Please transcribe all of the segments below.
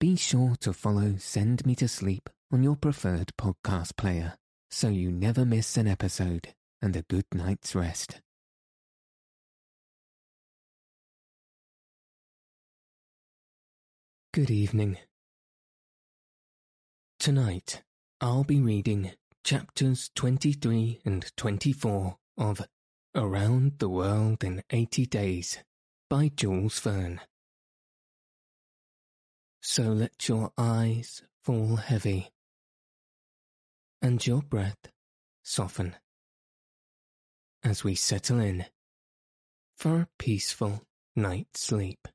be sure to follow Send Me to Sleep on your preferred podcast player so you never miss an episode and a good night's rest. Good evening. Tonight, I'll be reading chapters 23 and 24 of Around the World in 80 Days by Jules Verne. So let your eyes fall heavy and your breath soften as we settle in for a peaceful night's sleep.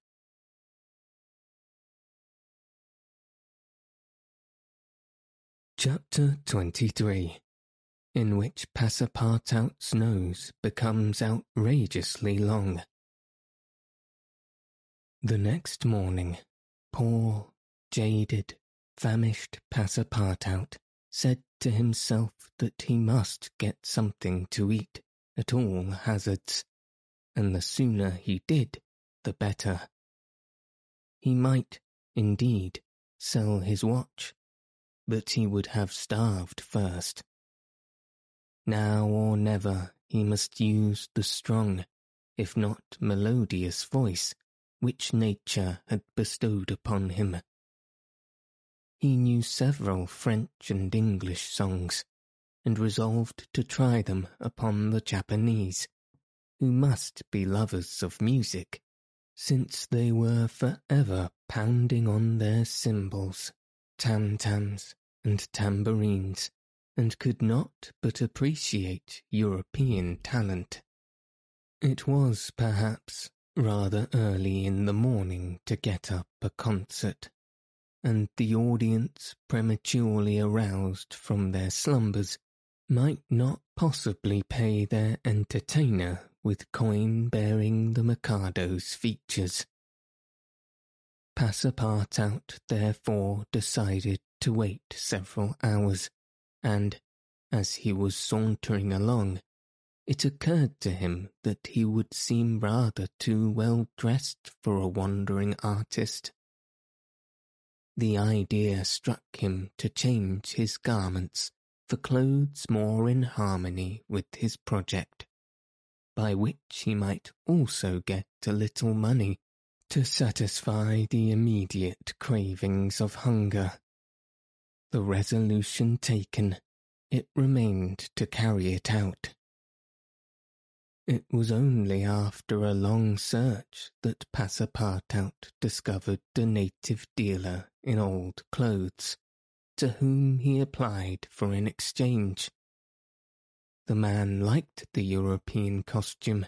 Chapter 23 In which Passepartout's nose becomes outrageously long. The next morning, poor, jaded, famished Passepartout said to himself that he must get something to eat at all hazards, and the sooner he did, the better. He might, indeed, sell his watch but he would have starved first. Now or never he must use the strong, if not melodious voice which nature had bestowed upon him. He knew several French and English songs, and resolved to try them upon the Japanese, who must be lovers of music, since they were for ever pounding on their cymbals tam-tams, and tambourines, and could not but appreciate European talent. It was, perhaps, rather early in the morning to get up a concert, and the audience prematurely aroused from their slumbers might not possibly pay their entertainer with coin bearing the Mikado's features. Passepartout therefore decided to wait several hours, and, as he was sauntering along, it occurred to him that he would seem rather too well dressed for a wandering artist. The idea struck him to change his garments for clothes more in harmony with his project, by which he might also get a little money to satisfy the immediate cravings of hunger. The resolution taken, it remained to carry it out. It was only after a long search that Passepartout discovered a native dealer in old clothes, to whom he applied for an exchange. The man liked the European costume,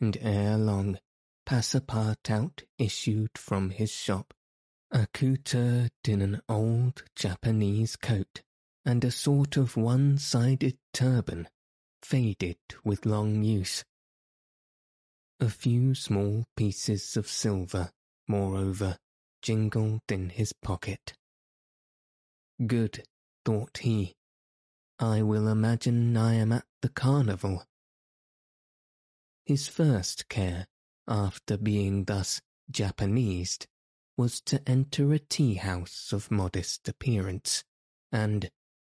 and ere long Passepartout issued from his shop, accoutred in an old Japanese coat and a sort of one-sided turban, faded with long use. A few small pieces of silver, moreover, jingled in his pocket. Good, thought he. I will imagine I am at the carnival. His first care after being thus Japanesed, was to enter a tea house of modest appearance, and,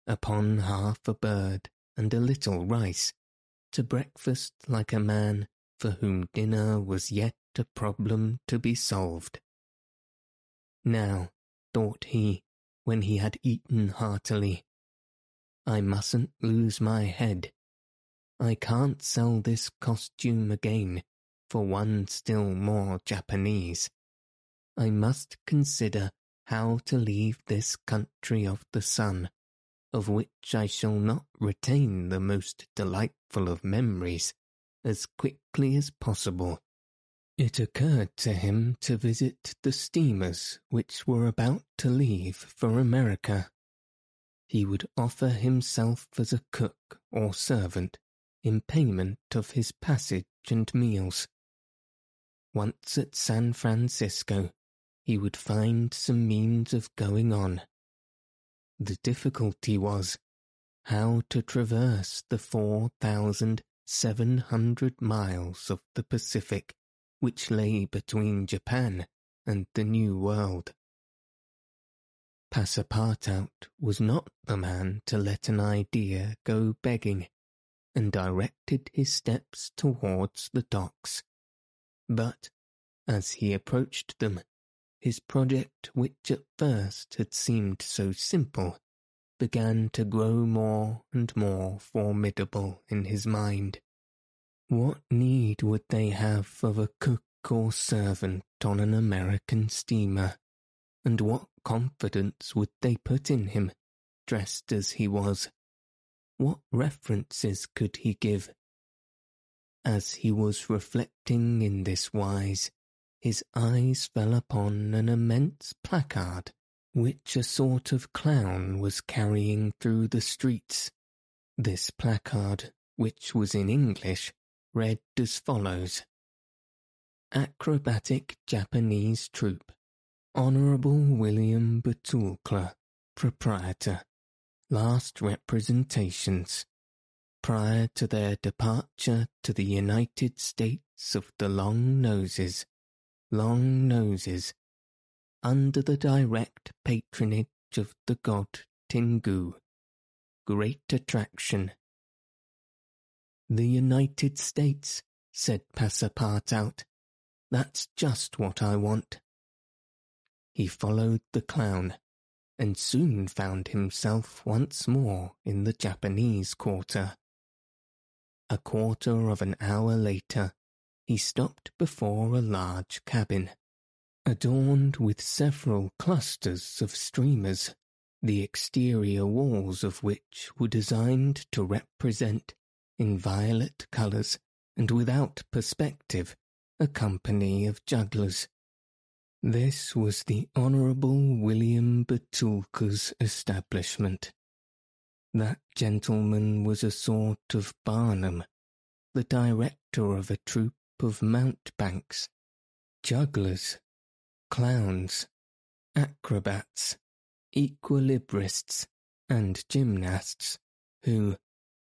upon half a bird and a little rice, to breakfast like a man for whom dinner was yet a problem to be solved. Now, thought he, when he had eaten heartily, I mustn't lose my head. I can't sell this costume again for one still more Japanese, I must consider how to leave this country of the sun, of which I shall not retain the most delightful of memories, as quickly as possible. It occurred to him to visit the steamers which were about to leave for America. He would offer himself as a cook or servant in payment of his passage and meals. Once at San Francisco, he would find some means of going on. The difficulty was how to traverse the 4,700 miles of the Pacific which lay between Japan and the New World. Passepartout was not the man to let an idea go begging, and directed his steps towards the docks. But, as he approached them, his project, which at first had seemed so simple, began to grow more and more formidable in his mind. What need would they have of a cook or servant on an American steamer, and what confidence would they put in him, dressed as he was? What references could he give? As he was reflecting in this wise, his eyes fell upon an immense placard which a sort of clown was carrying through the streets. This placard, which was in English, read as follows. Acrobatic Japanese Troupe, Honorable William Batulcar, Proprietor, Last Representations, prior to their departure to the United States of the Long Noses, Long Noses, under the direct patronage of the god Tingou. Great attraction. The United States, said Passepartout. That's just what I want. He followed the clown, and soon found himself once more in the Japanese quarter. A quarter of an hour later, he stopped before a large cabin adorned with several clusters of streamers, the exterior walls of which were designed to represent, in violet colours and without perspective, a company of jugglers. This was the Honourable William Batulcar's establishment. That gentleman was a sort of Barnum, the director of a troupe of mountebanks, jugglers clowns, acrobats, equilibrists, and gymnasts, who,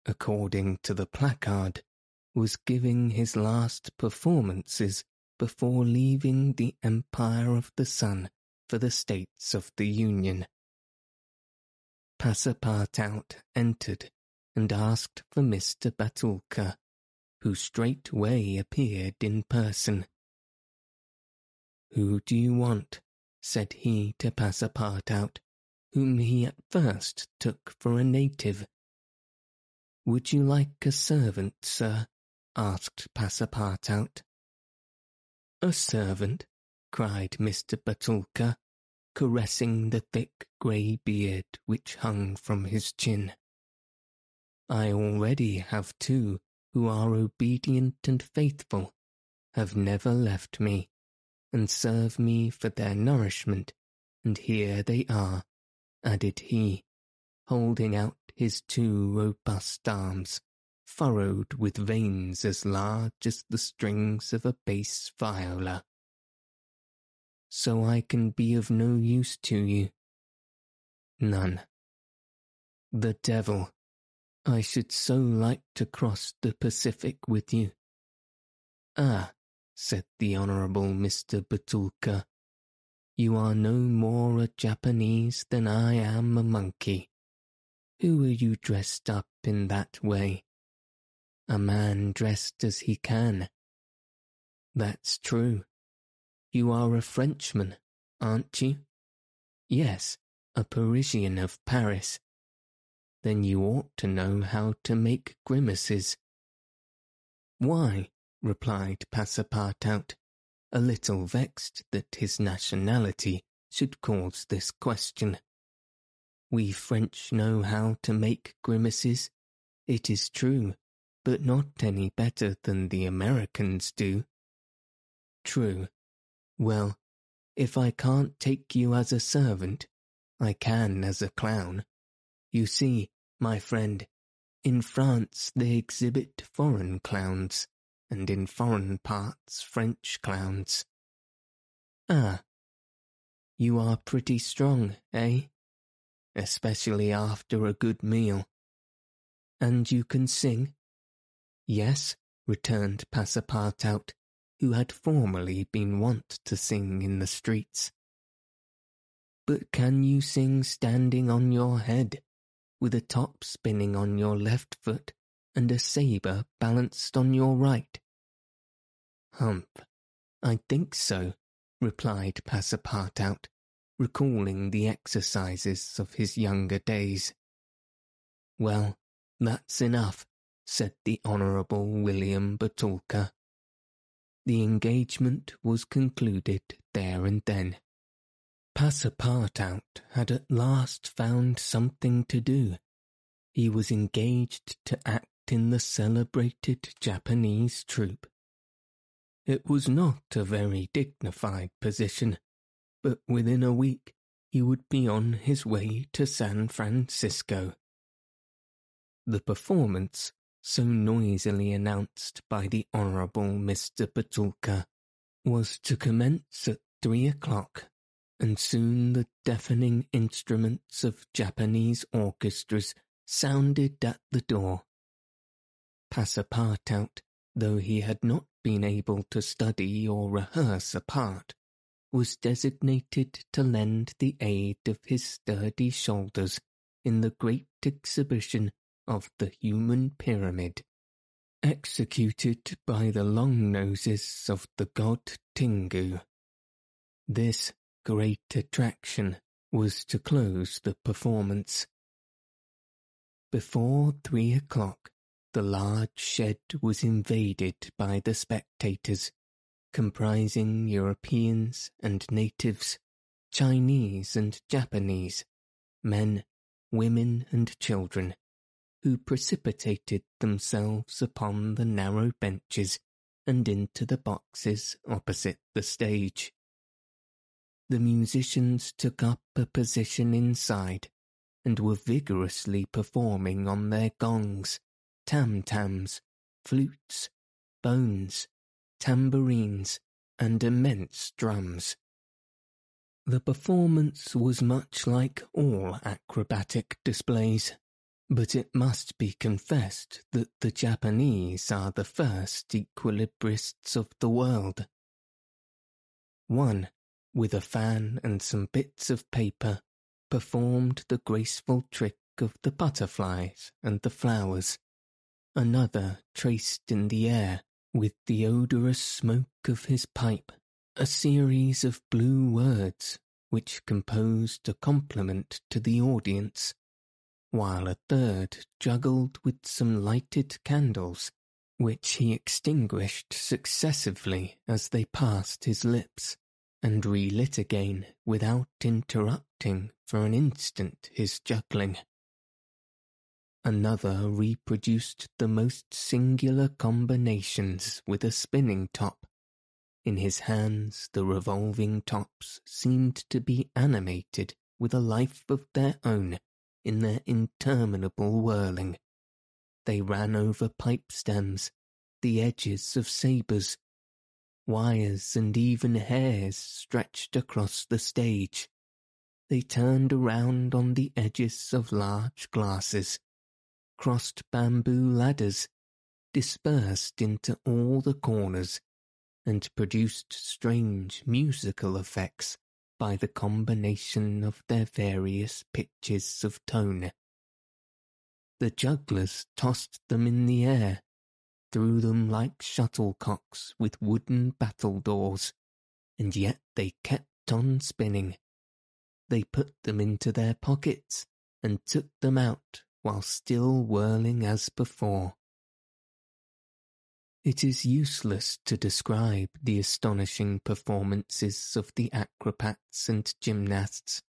according to the placard, was giving his last performances before leaving the Empire of the Sun for the States of the Union. Passepartout entered and asked for Mr. Batulcar, who straightway appeared in person. Who do you want? said he to Passepartout, whom he at first took for a native. Would you like a servant, sir? asked Passepartout. A servant? cried Mr. Batulcar, caressing the thick grey beard which hung from his chin. I already have two who are obedient and faithful, have never left me, and serve me for their nourishment, and here they are, added he, holding out his two robust arms, furrowed with veins as large as the strings of a bass viola. So I can be of no use to you. None. The devil. I should so like to cross the Pacific with you. Ah, said the Honourable Mr. Batulcar. You are no more a Japanese than I am a monkey. Who are you dressed up in that way? A man dressed as he can. That's true. You are a Frenchman, aren't you? Yes, a Parisian of Paris. Then you ought to know how to make grimaces. Why? replied Passepartout, a little vexed that his nationality should cause this question. We French know how to make grimaces, it is true, but not any better than the Americans do. True. Well, if I can't take you as a servant, I can as a clown. You see, my friend, in France they exhibit foreign clowns and in foreign parts French clowns. Ah, you are pretty strong, eh? Especially after a good meal. And you can sing? Yes, returned Passepartout, who had formerly been wont to sing in the streets. But can you sing standing on your head, with a top spinning on your left foot and a sabre balanced on your right? Humph, I think so, replied Passepartout, recalling the exercises of his younger days. Well, that's enough, said the Honourable William Batulcar. The engagement was concluded there and then. Passepartout had at last found something to do. He was engaged to act in the celebrated Japanese troupe. It was not a very dignified position, but within a week he would be on his way to San Francisco. The performance, so noisily announced by the Honourable Mr. Batulcar, was to commence at three o'clock and soon the deafening instruments of Japanese orchestras sounded at the door. Passepartout, though he had not been able to study or rehearse a part, was designated to lend the aid of his sturdy shoulders in the great exhibition of the human pyramid, executed by the long noses of the god Tingou. This great attraction was to close the performance. Before three o'clock, the large shed was invaded by the spectators, comprising Europeans and natives, Chinese and Japanese, men, women and children, who precipitated themselves upon the narrow benches and into the boxes opposite the stage the musicians took up a position inside and were vigorously performing on their gongs, tam-tams, flutes, bones, tambourines, and immense drums. The performance was much like all acrobatic displays, but it must be confessed that the Japanese are the first equilibrists of the world. One with a fan and some bits of paper, performed the graceful trick of the butterflies and the flowers. Another traced in the air, with the odorous smoke of his pipe, a series of blue words which composed a compliment to the audience, while a third juggled with some lighted candles, which he extinguished successively as they passed his lips and relit again without interrupting for an instant his juggling. Another reproduced the most singular combinations with a spinning top. In his hands the revolving tops seemed to be animated with a life of their own in their interminable whirling. They ran over pipe stems, the edges of sabres, Wires and even hairs stretched across the stage. They turned around on the edges of large glasses, crossed bamboo ladders, dispersed into all the corners, and produced strange musical effects by the combination of their various pitches of tone. The jugglers tossed them in the air threw them like shuttlecocks with wooden battledores, and yet they kept on spinning. They put them into their pockets and took them out while still whirling as before. It is useless to describe the astonishing performances of the acrobats and gymnasts.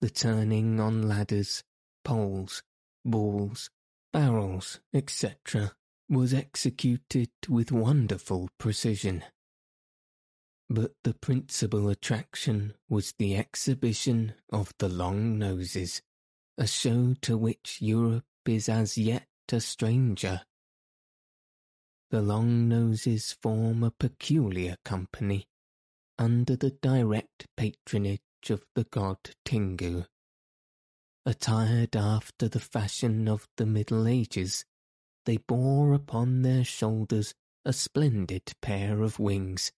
The turning on ladders, poles, balls, barrels, etc., was executed with wonderful precision. But the principal attraction was the exhibition of the long noses, a show to which Europe is as yet a stranger. The long noses form a peculiar company, under the direct patronage of the god Tingou. Attired after the fashion of the Middle Ages, they bore upon their shoulders a splendid pair of wings.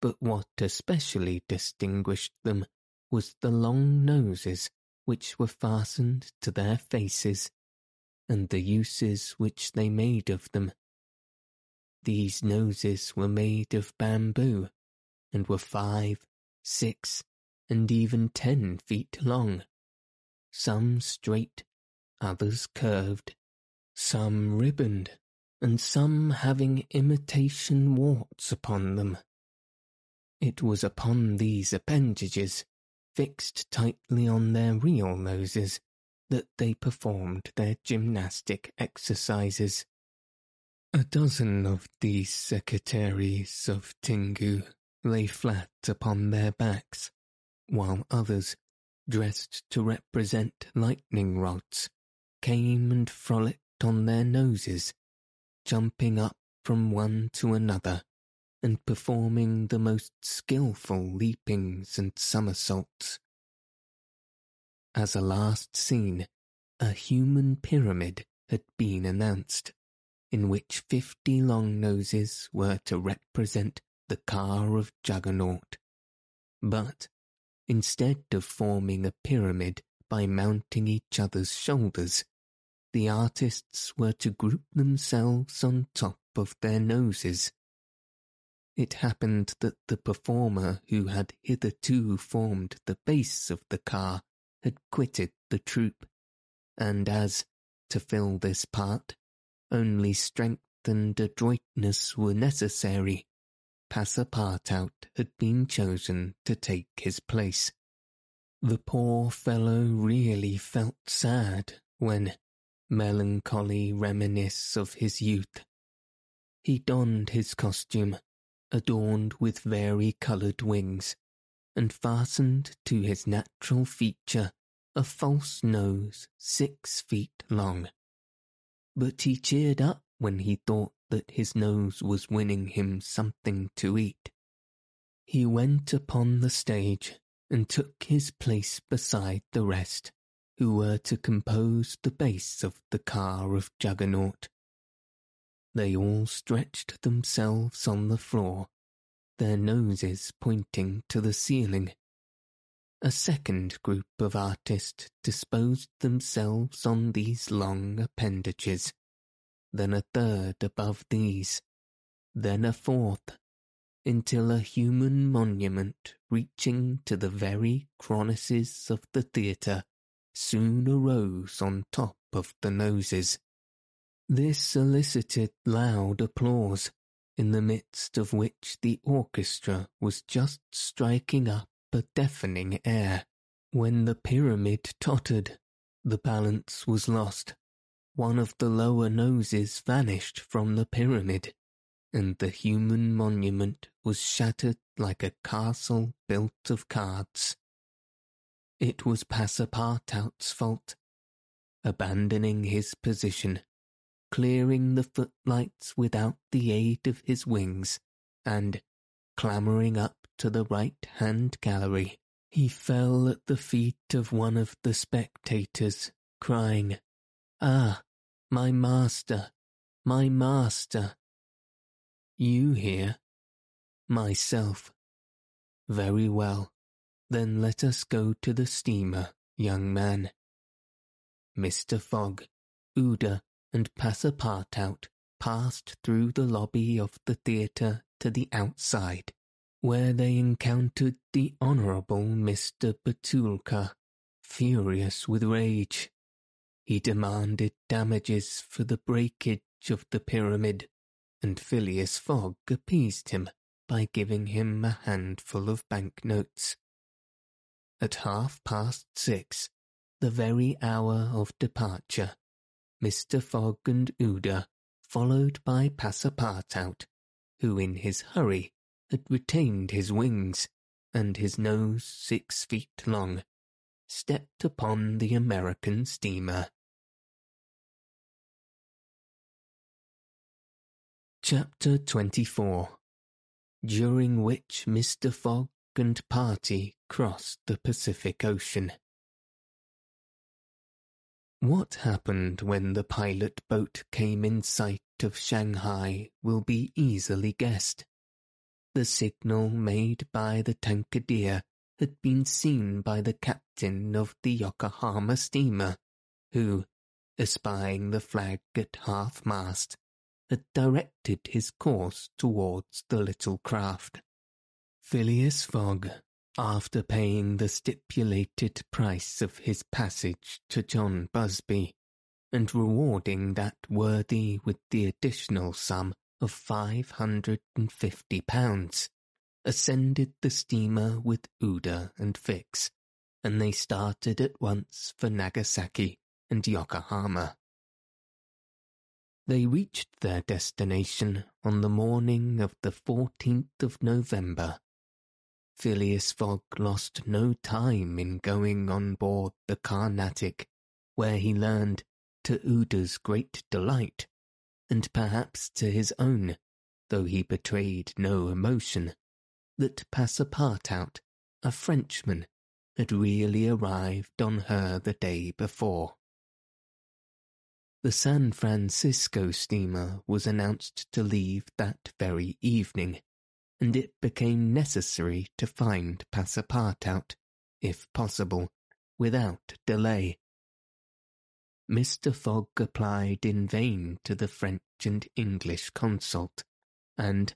But what especially distinguished them was the long noses which were fastened to their faces, and the uses which they made of them. These noses were made of bamboo, and were five, six, and even ten feet long, some straight, others curved, some ribboned, and some having imitation warts upon them. It was upon these appendages, fixed tightly on their real noses, that they performed their gymnastic exercises. A dozen of these secretaries of Tingou lay flat upon their backs, while others, dressed to represent lightning rods, came and frolicked on their noses, jumping up from one to another, and performing the most skilful leapings and somersaults. As a last scene, a human pyramid had been announced, in which fifty long noses were to represent the car of Juggernaut. But, instead of forming a pyramid by mounting each other's shoulders, the artists were to group themselves on top of their noses. It happened that the performer who had hitherto formed the base of the car had quitted the troupe, and as, to fill this part, only strength and adroitness were necessary, Passepartout had been chosen to take his place. The poor fellow really felt sad when, melancholy reminisce of his youth. He donned his costume, adorned with vari-coloured wings, and fastened to his natural feature a false nose six feet long. But he cheered up when he thought that his nose was winning him something to eat. He went upon the stage and took his place beside the rest who were to compose the base of the car of Juggernaut. They all stretched themselves on the floor, their noses pointing to the ceiling. A second group of artists disposed themselves on these long appendages, then a third above these, then a fourth, until a human monument reaching to the very cornices of the theatre soon arose on top of the noses. This elicited loud applause, in the midst of which the orchestra was just striking up a deafening air. When the pyramid tottered, the balance was lost. One of the lower noses vanished from the pyramid, and the human monument was shattered like a castle built of cards. It was Passepartout's fault. Abandoning his position, clearing the footlights without the aid of his wings, and clambering up to the right-hand gallery, he fell at the feet of one of the spectators, crying, Ah, my master, my master. You here? Myself. Very well. Then let us go to the steamer, young man. Mr. Fogg, Aouda, and Passepartout passed through the lobby of the theatre to the outside, where they encountered the Honourable Mr. Batulcar, furious with rage. He demanded damages for the breakage of the pyramid, and Phileas Fogg appeased him by giving him a handful of banknotes at half past six, the very hour of departure, Mr. Fogg and Aouda, followed by Passepartout, who in his hurry had retained his wings and his nose six feet long, stepped upon the American steamer. Chapter 24 During which Mr. Fogg and party crossed the Pacific Ocean. What happened when the pilot boat came in sight of Shanghai will be easily guessed. The signal made by the Tankadere had been seen by the captain of the Yokohama steamer, who, espying the flag at half-mast, had directed his course towards the little craft. Phileas Fogg, after paying the stipulated price of his passage to John Bunsby, and rewarding that worthy with the additional sum of five hundred and fifty pounds, ascended the steamer with Aouda and Fix, and they started at once for Nagasaki and Yokohama. They reached their destination on the morning of the 14th of November. Phileas Fogg lost no time in going on board the Carnatic, where he learned, to Aouda's great delight, and perhaps to his own, though he betrayed no emotion, that Passepartout, a Frenchman, had really arrived on her the day before. The San Francisco steamer was announced to leave that very evening, and it became necessary to find Passepartout, if possible, without delay. Mr. Fogg applied in vain to the French and English consult, and,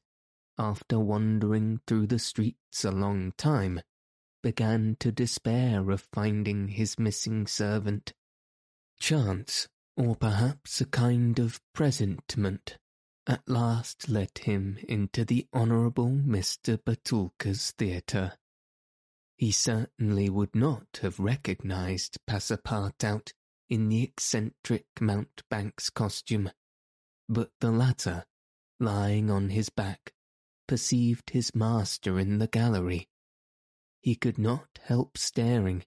after wandering through the streets a long time, began to despair of finding his missing servant. Chance or perhaps a kind of presentiment, at last led him into the Honourable Mr. Batulcar's theatre. He certainly would not have recognized Passepartout in the eccentric mountebank's costume, but the latter, lying on his back, perceived his master in the gallery. He could not help staring,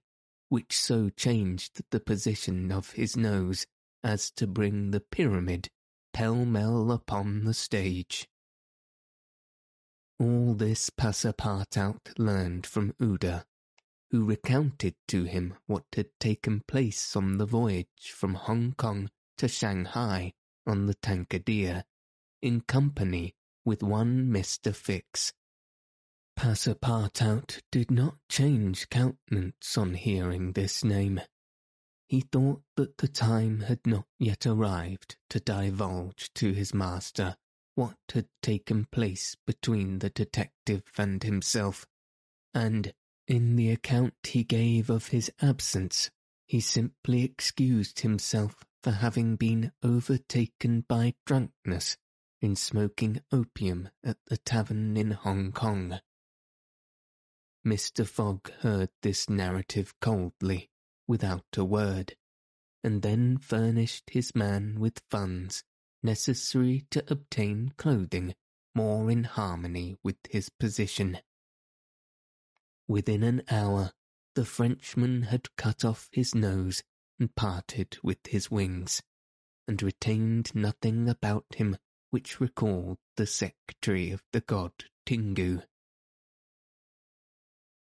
which so changed the position of his nose as to bring the pyramid pell-mell upon the stage. All this Passepartout learned from Aouda, who recounted to him what had taken place on the voyage from Hong Kong to Shanghai on the Tankadere, in company with one Mr. Fix. Passepartout did not change countenance on hearing this name he thought that the time had not yet arrived to divulge to his master what had taken place between the detective and himself, and, in the account he gave of his absence, he simply excused himself for having been overtaken by drunkenness in smoking opium at the tavern in Hong Kong. Mr. Fogg heard this narrative coldly without a word, and then furnished his man with funds necessary to obtain clothing more in harmony with his position. Within an hour, the Frenchman had cut off his nose and parted with his wings, and retained nothing about him which recalled the secretary of the god Tingou.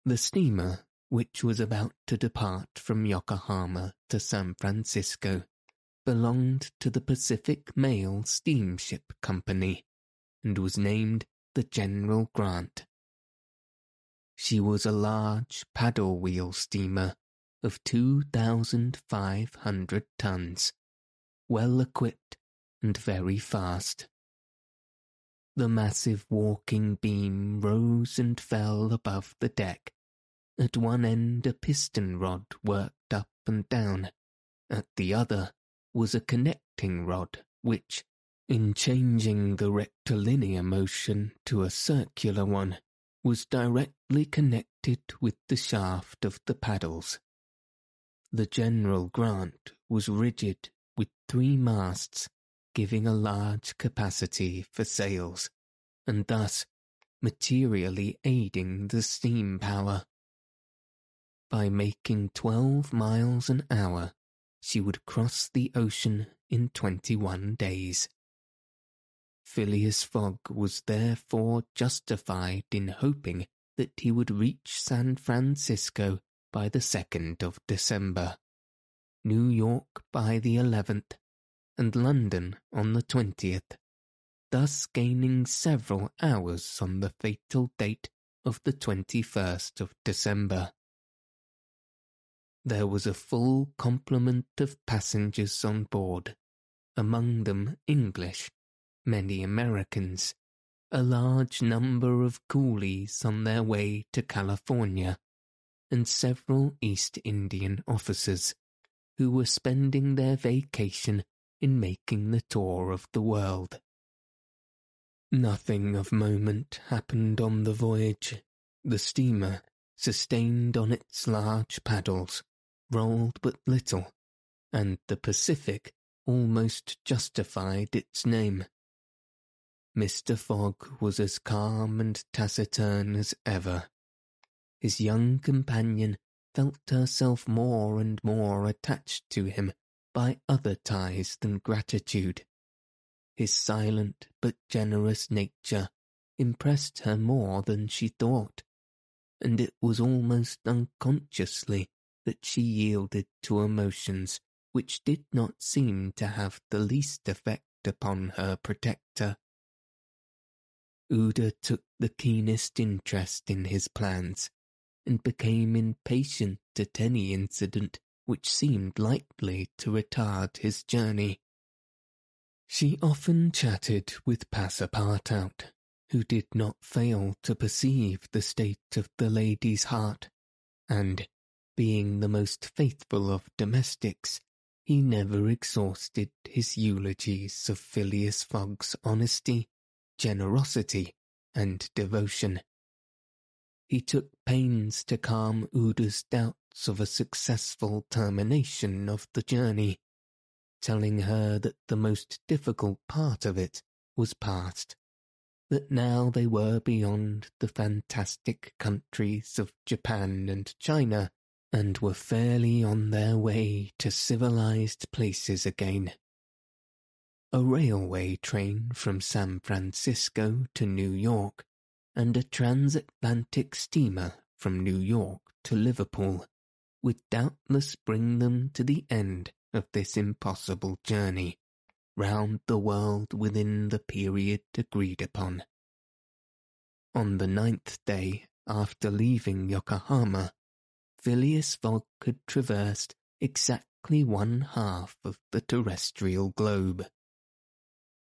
The steamer which was about to depart from Yokohama to San Francisco, belonged to the Pacific Mail Steamship Company, and was named the General Grant. She was a large paddle-wheel steamer of 2,500 tons, well equipped and very fast. The massive walking beam rose and fell above the deck at one end a piston rod worked up and down. At the other was a connecting rod which, in changing the rectilinear motion to a circular one, was directly connected with the shaft of the paddles. The General Grant was rigid with three masts, giving a large capacity for sails, and thus materially aiding the steam power by making twelve miles an hour, she would cross the ocean in twenty-one days. Phileas Fogg was therefore justified in hoping that he would reach San Francisco by the second of December, New York by the eleventh, and London on the twentieth, thus gaining several hours on the fatal date of the 21st of December. There was a full complement of passengers on board, among them English, many Americans, a large number of coolies on their way to California, and several East Indian officers who were spending their vacation in making the tour of the world. Nothing of moment happened on the voyage. The steamer, sustained on its large paddles, rolled but little, and the Pacific almost justified its name. Mr. Fogg was as calm and taciturn as ever. His young companion felt herself more and more attached to him by other ties than gratitude. His silent but generous nature impressed her more than she thought, and it was almost unconsciously that she yielded to emotions which did not seem to have the least effect upon her protector. Aouda took the keenest interest in his plans, and became impatient at any incident which seemed likely to retard his journey. She often chatted with Passepartout, who did not fail to perceive the state of the lady's heart, and, being the most faithful of domestics, he never exhausted his eulogies of Phileas Fogg's honesty, generosity, and devotion. He took pains to calm Aouda's doubts of a successful termination of the journey, telling her that the most difficult part of it was past, that now they were beyond the fantastic countries of Japan and China and were fairly on their way to civilized places again. A railway train from San Francisco to New York and a transatlantic steamer from New York to Liverpool would doubtless bring them to the end of this impossible journey round the world within the period agreed upon. On the ninth day after leaving Yokohama, Phileas Fogg had traversed exactly one half of the terrestrial globe.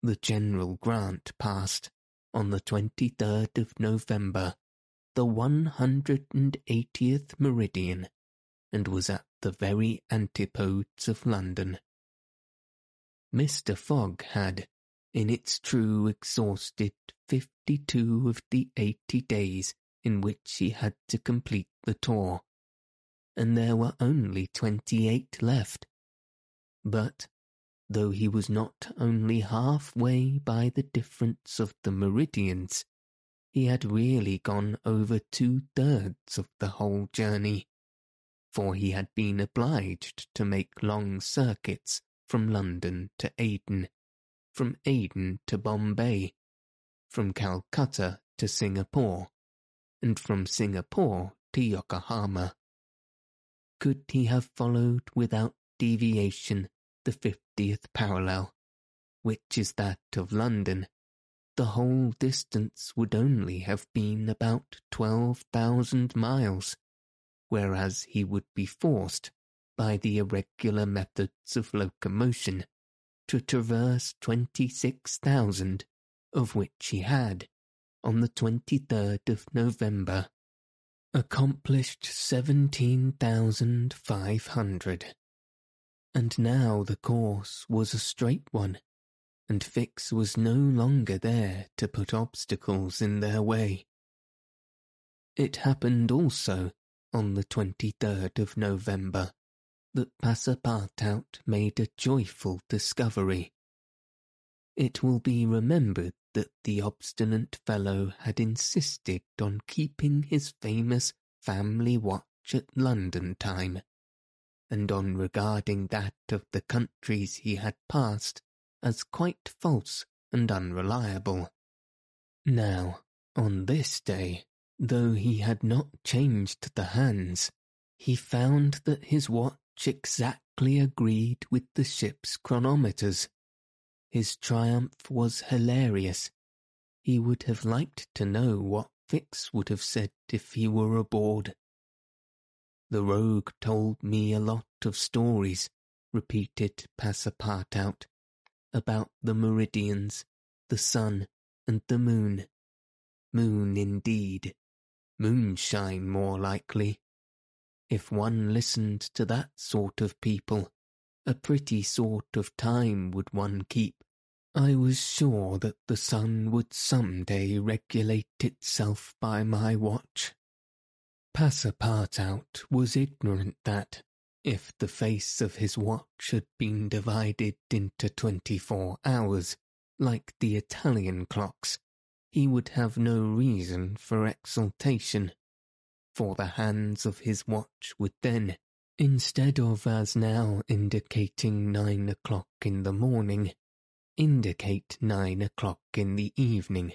The General Grant passed, on the 23rd of November, the 180th meridian, and was at the very antipodes of London. Mr. Fogg had, in its true, exhausted fifty-two of the eighty days in which he had to complete the tour, and there were only twenty-eight left. But, though he was not only half-way by the difference of the meridians, he had really gone over two-thirds of the whole journey for he had been obliged to make long circuits from London to Aden, from Aden to Bombay, from Calcutta to Singapore, and from Singapore to Yokohama. Could he have followed without deviation the fiftieth parallel, which is that of London, the whole distance would only have been about twelve thousand miles whereas he would be forced, by the irregular methods of locomotion, to traverse twenty-six thousand, of which he had, on the twenty-third of November, accomplished seventeen thousand five hundred. And now the course was a straight one, and Fix was no longer there to put obstacles in their way. It happened also on the 23rd of November that Passepartout made a joyful discovery. It will be remembered that the obstinate fellow had insisted on keeping his famous family watch at London time, and on regarding that of the countries he had passed as quite false and unreliable. Now, on this day, Though he had not changed the hands, he found that his watch exactly agreed with the ship's chronometers. His triumph was hilarious. He would have liked to know what Fix would have said if he were aboard. The rogue told me a lot of stories, repeated Passepartout, about the meridians, the sun, and the moon. Moon indeed. Moonshine more likely. If one listened to that sort of people, a pretty sort of time would one keep. I was sure that the sun would some day regulate itself by my watch. Passepartout was ignorant that, if the face of his watch had been divided into twenty-four hours, like the Italian clocks, he would have no reason for exultation, for the hands of his watch would then, instead of as now indicating nine o'clock in the morning, indicate nine o'clock in the evening,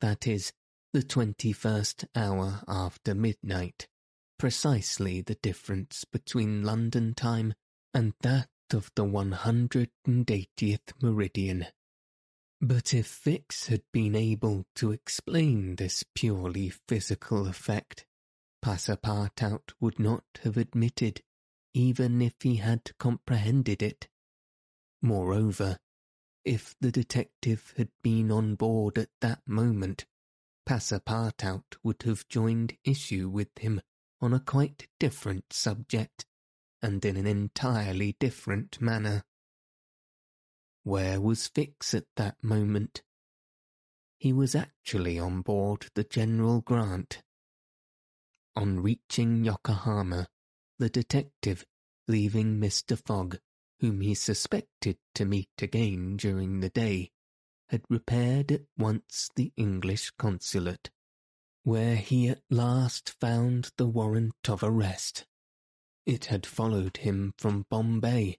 that is, the twenty-first hour after midnight, precisely the difference between London time and that of the one hundred and eightieth meridian. But if Fix had been able to explain this purely physical effect, Passepartout would not have admitted, even if he had comprehended it. Moreover, if the detective had been on board at that moment, Passepartout would have joined issue with him on a quite different subject, and in an entirely different manner. Where was Fix at that moment? He was actually on board the General Grant. On reaching Yokohama, the detective, leaving Mr. Fogg, whom he suspected to meet again during the day, had repaired at once the English consulate, where he at last found the warrant of arrest. It had followed him from Bombay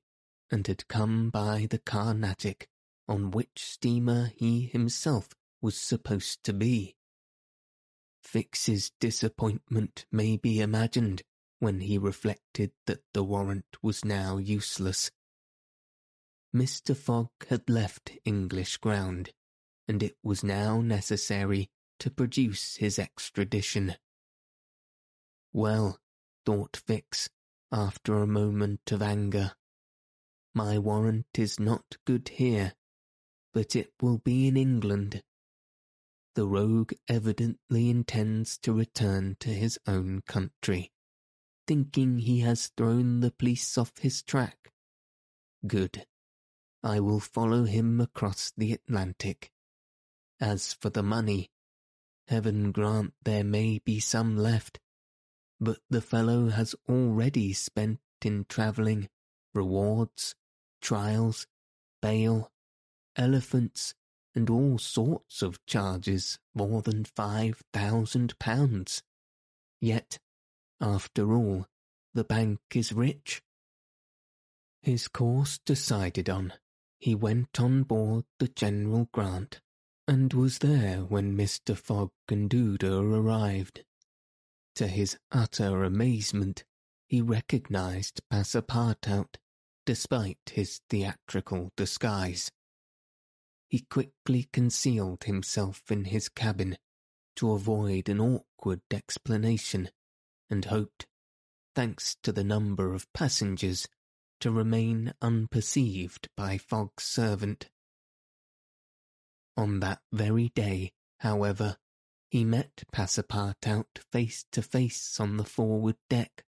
and had come by the Carnatic, on which steamer he himself was supposed to be. Fix's disappointment may be imagined when he reflected that the warrant was now useless. Mr. Fogg had left English ground, and it was now necessary to produce his extradition. Well, thought Fix, after a moment of anger, my warrant is not good here, but it will be in England. The rogue evidently intends to return to his own country, thinking he has thrown the police off his track. Good. I will follow him across the Atlantic. As for the money, heaven grant there may be some left, but the fellow has already spent in travelling, rewards, trials, bail, elephants, and all sorts of charges more than five thousand pounds. Yet, after all, the bank is rich. His course decided on, he went on board the General Grant, and was there when Mr. Fogg and Aouda arrived. To his utter amazement, he recognized Passepartout despite his theatrical disguise. He quickly concealed himself in his cabin to avoid an awkward explanation and hoped, thanks to the number of passengers, to remain unperceived by Fogg's servant. On that very day, however, he met Passepartout face to face on the forward deck.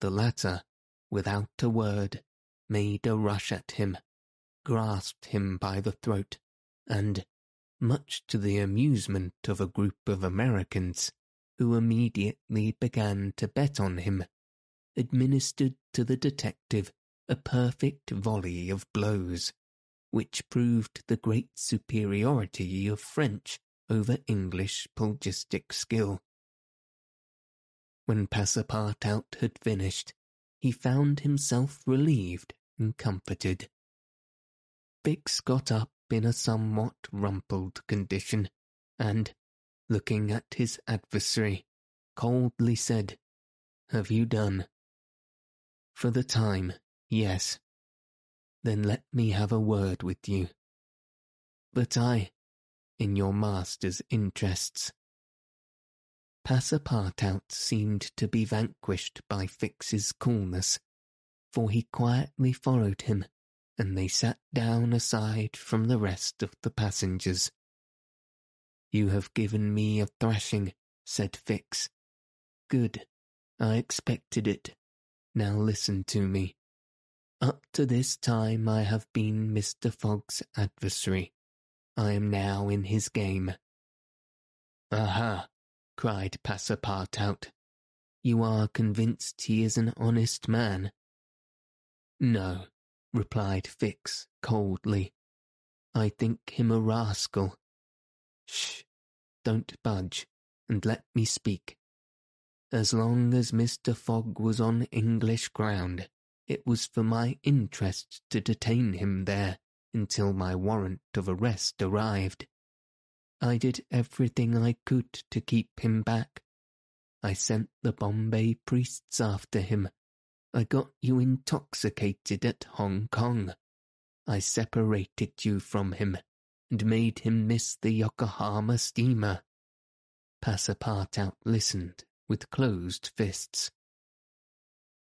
The latter, without a word, made a rush at him, grasped him by the throat, and, much to the amusement of a group of Americans, who immediately began to bet on him, administered to the detective a perfect volley of blows, which proved the great superiority of French over English pugilistic skill. When Passepartout had finished, he found himself relieved and comforted. Fix got up in a somewhat rumpled condition, and, looking at his adversary, coldly said, Have you done? For the time, yes. Then let me have a word with you. But I, in your master's interests. Passepartout seemed to be vanquished by Fix's coolness, for he quietly followed him, and they sat down aside from the rest of the passengers. You have given me a thrashing, said Fix. Good. I expected it. Now listen to me. Up to this time I have been Mr. Fogg's adversary. I am now in his game. Aha! cried Passepartout. You are convinced he is an honest man? No, replied Fix coldly. I think him a rascal. Shh! Don't budge, and let me speak. As long as Mr. Fogg was on English ground, it was for my interest to detain him there until my warrant of arrest arrived. I did everything I could to keep him back. I sent the Bombay priests after him. I got you intoxicated at Hong Kong. I separated you from him and made him miss the Yokohama steamer. Passepartout listened with closed fists.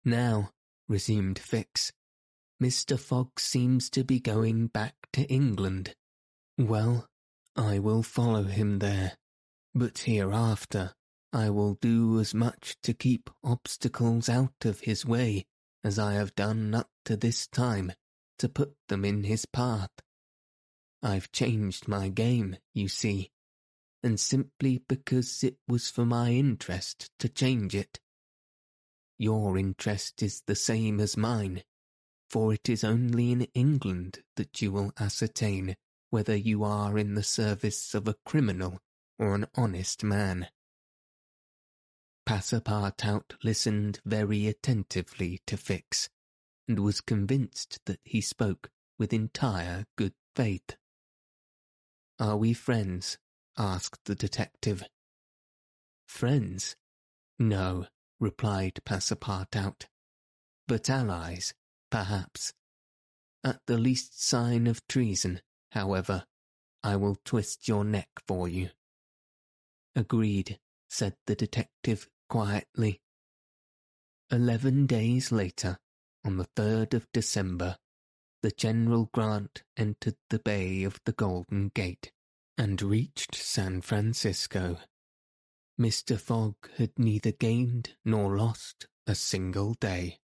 Now, resumed Fix, Mr. Fogg seems to be going back to England. Well, I will follow him there, but hereafter I will do as much to keep obstacles out of his way as I have done up to this time to put them in his path. I've changed my game, you see, and simply because it was for my interest to change it. Your interest is the same as mine, for it is only in England that you will ascertain whether you are in the service of a criminal or an honest man. Passepartout listened very attentively to Fix, and was convinced that he spoke with entire good faith. Are we friends? asked the detective. Friends? No, replied Passepartout. But allies, perhaps. At the least sign of treason, however, I will twist your neck for you. Agreed, said the detective quietly. Eleven days later, on the 3rd of December, the General Grant entered the Bay of the Golden Gate and reached San Francisco. Mr. Fogg had neither gained nor lost a single day.